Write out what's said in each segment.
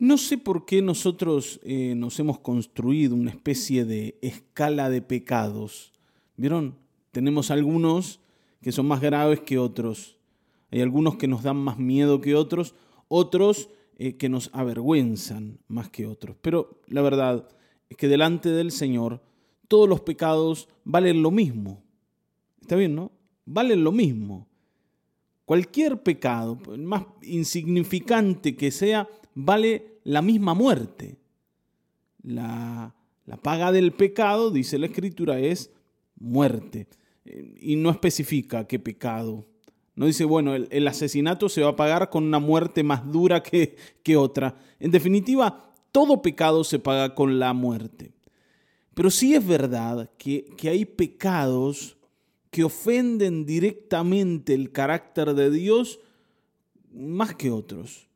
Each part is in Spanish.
No sé por qué nosotros eh, nos hemos construido una especie de escala de pecados. ¿Vieron? Tenemos algunos que son más graves que otros. Hay algunos que nos dan más miedo que otros, otros eh, que nos avergüenzan más que otros. Pero la verdad es que delante del Señor todos los pecados valen lo mismo. ¿Está bien, no? Valen lo mismo. Cualquier pecado, más insignificante que sea, vale la misma muerte. La, la paga del pecado, dice la Escritura, es muerte. Y no especifica qué pecado. No dice, bueno, el, asesinato se va a pagar con una muerte más dura que, que otra. En definitiva, todo pecado se paga con la muerte. Pero sí es verdad que, que hay pecados que ofenden directamente el carácter de Dios más que otros.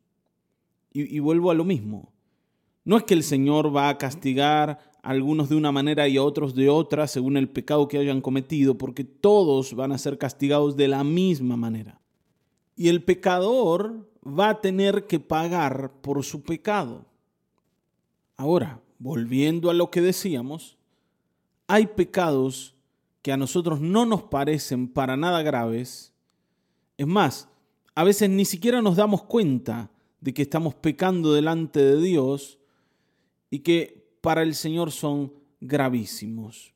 Y, vuelvo a lo mismo. No es que el Señor va a castigar a algunos de una manera y a otros de otra según el pecado que hayan cometido, porque todos van a ser castigados de la misma manera. Y el pecador va a tener que pagar por su pecado. Ahora, volviendo a lo que decíamos, hay pecados que a nosotros no nos parecen para nada graves. Es más, a veces ni siquiera nos damos cuenta de que estamos pecando delante de Dios y que para el Señor son gravísimos.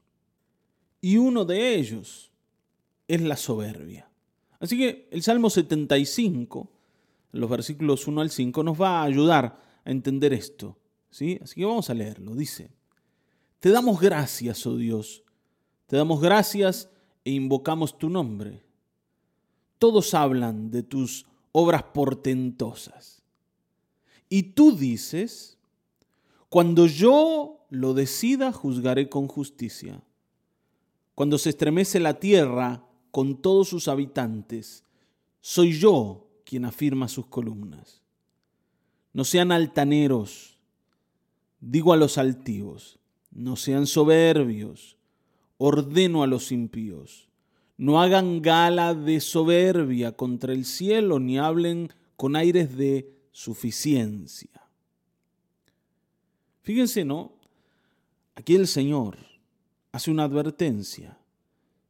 Y uno de ellos es la soberbia. Así que el Salmo 75, los versículos 1 al 5, nos va a ayudar a entender esto. ¿sí? Así que vamos a leerlo. Dice, Te damos gracias, oh Dios te damos gracias e invocamos tu nombre. Todos hablan de tus obras portentosas. Y tú dices, cuando yo lo decida, juzgaré con justicia. Cuando se estremece la tierra con todos sus habitantes, soy yo quien afirma sus columnas. No sean altaneros, digo a los altivos, no sean soberbios ordeno a los impíos. No hagan gala de soberbia contra el cielo, ni hablen con aires de suficiencia. Fíjense, ¿no? Aquí el Señor hace una advertencia.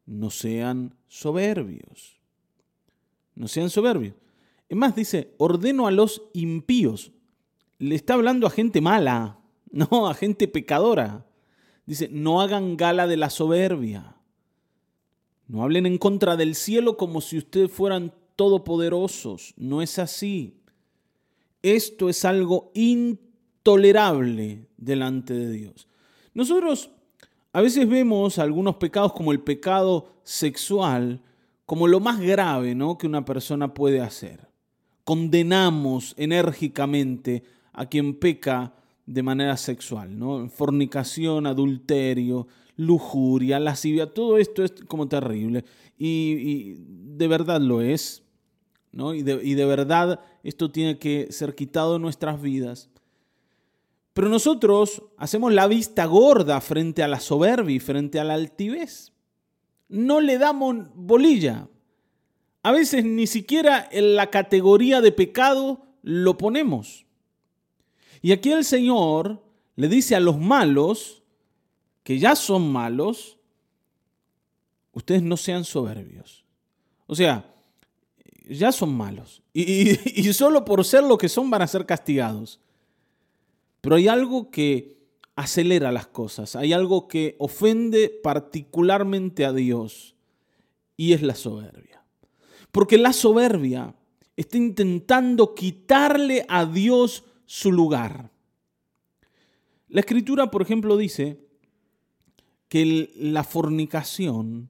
No sean soberbios. No sean soberbios. Es más, dice, ordeno a los impíos. Le está hablando a gente mala, no a gente pecadora. Dice, no hagan gala de la soberbia. No hablen en contra del cielo como si ustedes fueran todopoderosos. No es así. Esto es algo intolerable delante de Dios. Nosotros a veces vemos algunos pecados como el pecado sexual como lo más grave ¿no? que una persona puede hacer. Condenamos enérgicamente a quien peca de manera sexual, ¿no? Fornicación, adulterio, lujuria, lascivia, todo esto es como terrible. Y, de verdad lo es, ¿no? Y de, y de verdad esto tiene que ser quitado de nuestras vidas. Pero nosotros hacemos la vista gorda frente a la soberbia y frente a la altivez. No le damos bolilla. A veces ni siquiera en la categoría de pecado lo ponemos. Y aquí el Señor le dice a los malos, que ya son malos, ustedes no sean soberbios. O sea, ya son malos. Y, solo por ser lo que son van a ser castigados. Pero hay algo que acelera las cosas, hay algo que ofende particularmente a Dios y es la soberbia. Porque la soberbia está intentando quitarle a Dios su lugar. La escritura, por ejemplo, dice que la fornicación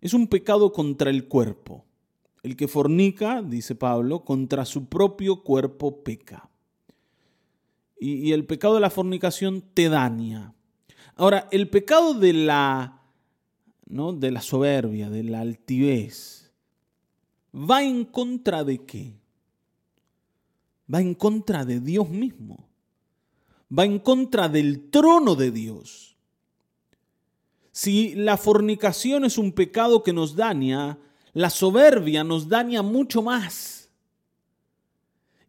es un pecado contra el cuerpo. El que fornica, dice Pablo, contra su propio cuerpo peca. Y, el pecado de la fornicación te daña. Ahora, el pecado de la, ¿no? de la soberbia, de la altivez, va en contra de qué? va en contra de Dios mismo, va en contra del trono de Dios. Si la fornicación es un pecado que nos daña, la soberbia nos daña mucho más.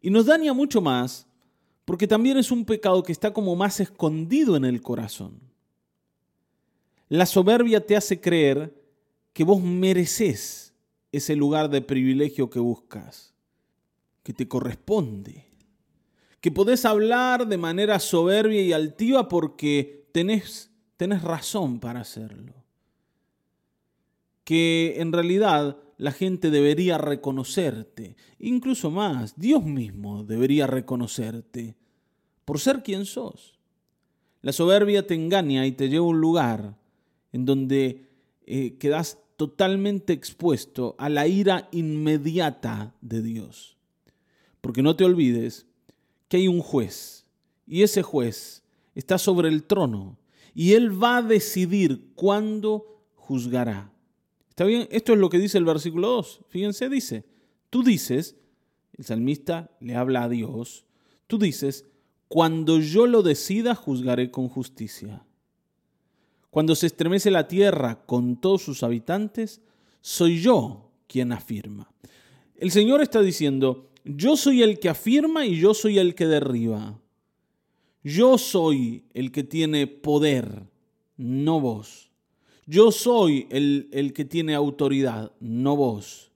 Y nos daña mucho más Porque también es un pecado que está como más escondido en el corazón. La soberbia te hace creer que vos mereces ese lugar de privilegio que buscas, que te corresponde, que podés hablar de manera soberbia y altiva porque tenés, tenés razón para hacerlo, que en realidad la gente debería reconocerte, incluso más, Dios mismo debería reconocerte por ser quien sos. La soberbia te engaña y te lleva a un lugar en donde eh, quedas totalmente expuesto a la ira inmediata de Dios. Porque no te olvides que hay un juez y ese juez está sobre el trono y él va a decidir cuándo juzgará. ¿Está bien? Esto es lo que dice el versículo 2. Fíjense, dice, tú dices, el salmista le habla a Dios, tú dices, cuando yo lo decida, juzgaré con justicia. Cuando se estremece la tierra con todos sus habitantes, soy yo quien afirma. El Señor está diciendo, yo soy el que afirma y yo soy el que derriba. Yo soy el que tiene poder, no vos. Yo soy el, el, que tiene autoridad, no vos.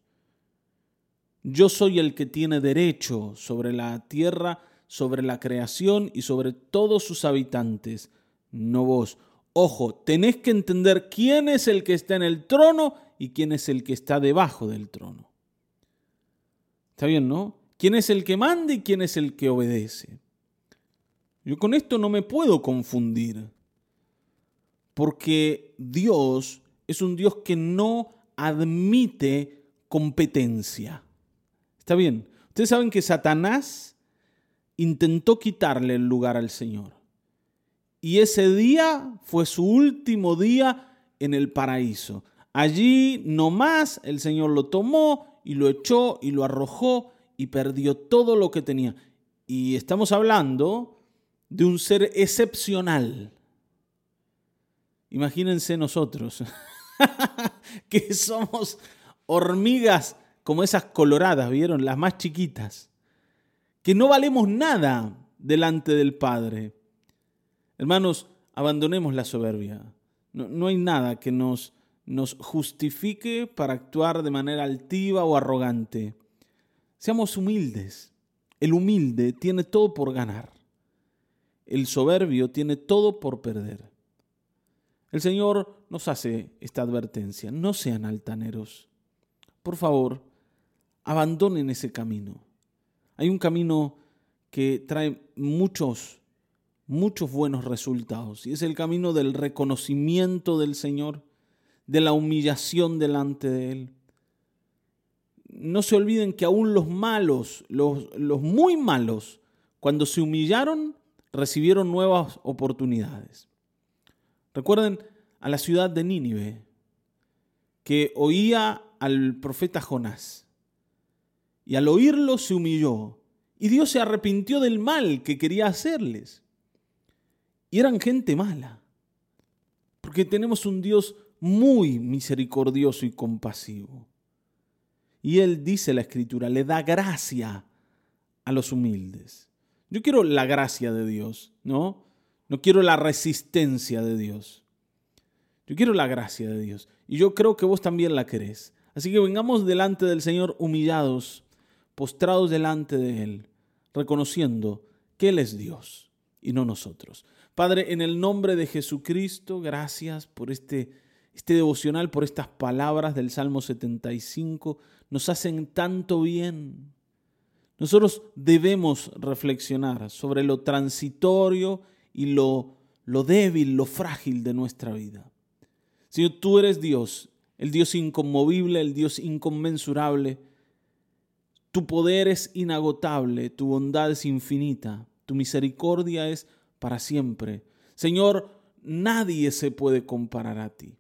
Yo soy el que tiene derecho sobre la tierra, sobre la creación y sobre todos sus habitantes, no vos. Ojo, tenés que entender quién es el que está en el trono y quién es el que está debajo del trono. ¿Está bien, no? ¿Quién es el que manda y quién es el que obedece? Yo con esto no me puedo confundir porque Dios es un Dios que no admite competencia. ¿Está bien? Ustedes saben que Satanás intentó quitarle el lugar al Señor. Y ese día fue su último día en el paraíso. Allí nomás el Señor lo tomó y lo echó y lo arrojó y perdió todo lo que tenía. Y estamos hablando de un ser excepcional. Imagínense nosotros, que somos hormigas como esas coloradas, ¿vieron? Las más chiquitas, que no valemos nada delante del Padre. Hermanos, abandonemos la soberbia. No, hay nada que nos, nos justifique para actuar de manera altiva o arrogante. Seamos humildes. El humilde tiene todo por ganar. El soberbio tiene todo por perder. El Señor nos hace esta advertencia. No sean altaneros. Por favor, abandonen ese camino. Hay un camino que trae muchos, muchos buenos resultados. Y es el camino del reconocimiento del Señor, de la humillación delante de Él. No se olviden que aún los malos, los, los muy malos, cuando se humillaron, recibieron nuevas oportunidades. Recuerden a la ciudad de Nínive, que oía al profeta Jonás. Y al oírlo se humilló. Y Dios se arrepintió del mal que quería hacerles. Y eran gente mala. Porque tenemos un Dios muy misericordioso y compasivo. Y Él dice la escritura, le da gracia a los humildes. Yo quiero la gracia de Dios, ¿no? No quiero la resistencia de Dios. Yo quiero la gracia de Dios. Y yo creo que vos también la querés. Así que vengamos delante del Señor humillados, postrados delante de Él, reconociendo que Él es Dios y no nosotros. Padre, en el nombre de Jesucristo, gracias por este, este devocional, por estas palabras del Salmo 75. Nos hacen tanto bien. Nosotros debemos reflexionar sobre lo transitorio y lo, lo débil, lo frágil de nuestra vida. Señor, tú eres Dios, el Dios inconmovible, el Dios inconmensurable. Tu poder es inagotable, tu bondad es infinita, tu misericordia es para siempre. Señor, nadie se puede comparar a ti.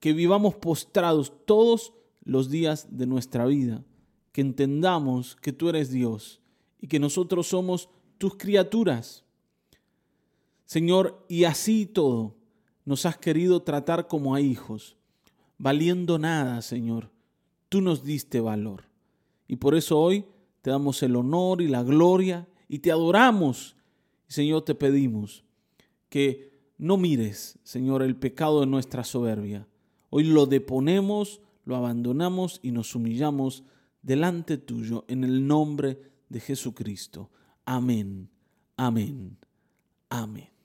Que vivamos postrados todos los días de nuestra vida, que entendamos que tú eres Dios y que nosotros somos tus criaturas. Señor, y así todo, nos has querido tratar como a hijos, valiendo nada, Señor. Tú nos diste valor. Y por eso hoy te damos el honor y la gloria y te adoramos. Señor, te pedimos que no mires, Señor, el pecado de nuestra soberbia. Hoy lo deponemos, lo abandonamos y nos humillamos delante tuyo en el nombre de Jesucristo. Amén, amén, amén.